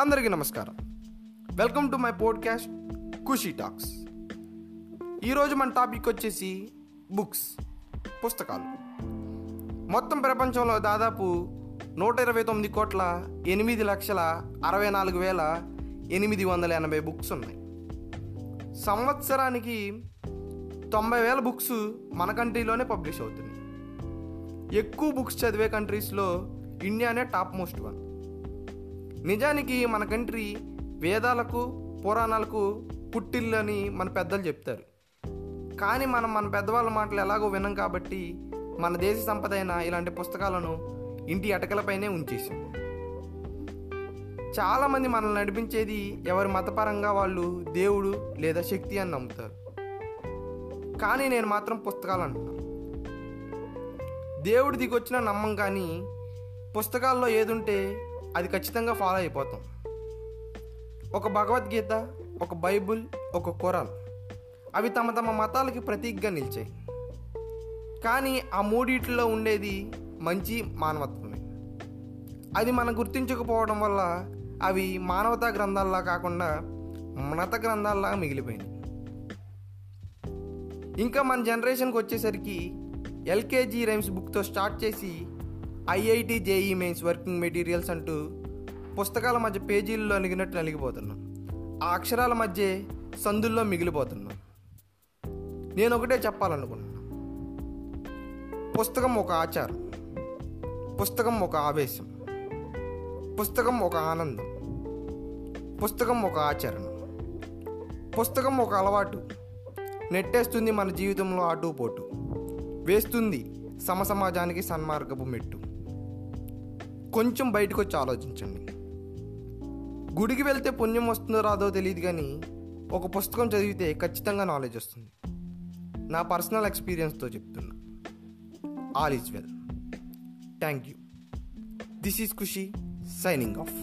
అందరికీ నమస్కారం. Welcome to my podcast Khushi talks ఈరోజు మన టాపిక్ వచ్చేసి బుక్స్ పుస్తకాలు. మొత్తం ప్రపంచంలో దాదాపు నూట ఇరవై తొమ్మిది కోట్ల ఎనిమిది లక్షల అరవై నాలుగు వేల ఎనిమిది వందల ఎనభై బుక్స్ ఉన్నాయి. సంవత్సరానికి తొంభై వేల బుక్స్ మన కంట్రీలోనే పబ్లిష్ అవుతున్నాయి. ఎక్కువ బుక్స్ చదివే కంట్రీస్లో ఇండియానే టాప్ మోస్ట్ వన్. నిజానికి మన కంట్రీ వేదాలకు పురాణాలకు పుట్టిల్లు అని మన పెద్దలు చెప్తారు. కానీ మనం మన పెద్దవాళ్ళ మాటలు ఎలాగో వినం కాబట్టి మన దేశ సంపద అయిన ఇలాంటి పుస్తకాలను ఇంటి అటకలపైనే ఉంచేసాం చాలామంది మనల్ని నడిపించేది ఎవరి మతపరంగా వాళ్ళు దేవుడు లేదా శక్తి అని నమ్ముతారు. కానీ నేను మాత్రం పుస్తకాలు అంటున్నాను దేవుడి దిగొచ్చిన నమ్మం కానీ పుస్తకాల్లో ఏదుంటే అది ఖచ్చితంగా ఫాలో అయిపోతాం. ఒక భగవద్గీత ఒక బైబుల్ ఒక కురాన్ అవి తమ తమ మతాలకి ప్రతీకగా నిలిచాయి. కానీ ఆ మూడిట్లో ఉండేది మంచి మానవత్వమే. అది మనం గుర్తించకపోవడం వల్ల అవి మానవతా గ్రంథాల్లా కాకుండా మత గ్రంథాల్లా మిగిలిపోయినాయి. ఇంకా మన జనరేషన్కి వచ్చేసరికి ఎల్కేజీ రైమ్స్ బుక్తో స్టార్ట్ చేసి IIT JEE mains working materials అంటూ పుస్తకాల మధ్య పేజీల్లో నలిగినట్టు నలిగిపోతున్నాం. ఆ అక్షరాల మధ్య సందుల్లో మిగిలిపోతున్నాం. నేను ఒకటే చెప్పాలనుకుంటున్నా. పుస్తకం ఒక ఆచారం. పుస్తకం ఒక ఆవేశం. పుస్తకం ఒక ఆనందం. పుస్తకం ఒక ఆచరణ. పుస్తకం ఒక అలవాటు. నెట్టేస్తుంది మన జీవితంలో అటు పోటు. వేస్తుంది సమసమాజానికి సన్మార్గపు మెట్టు. కొంచెం బయటకు వచ్చి ఆలోచించండి. గుడికి వెళ్తే పుణ్యం వస్తుందో రాదో తెలియదు కానీ ఒక పుస్తకం చదివితే ఖచ్చితంగా నాలెడ్జ్ వస్తుంది. నా పర్సనల్ ఎక్స్పీరియన్స్తో చెప్తున్నా. All is well thank you this is Khushi signing off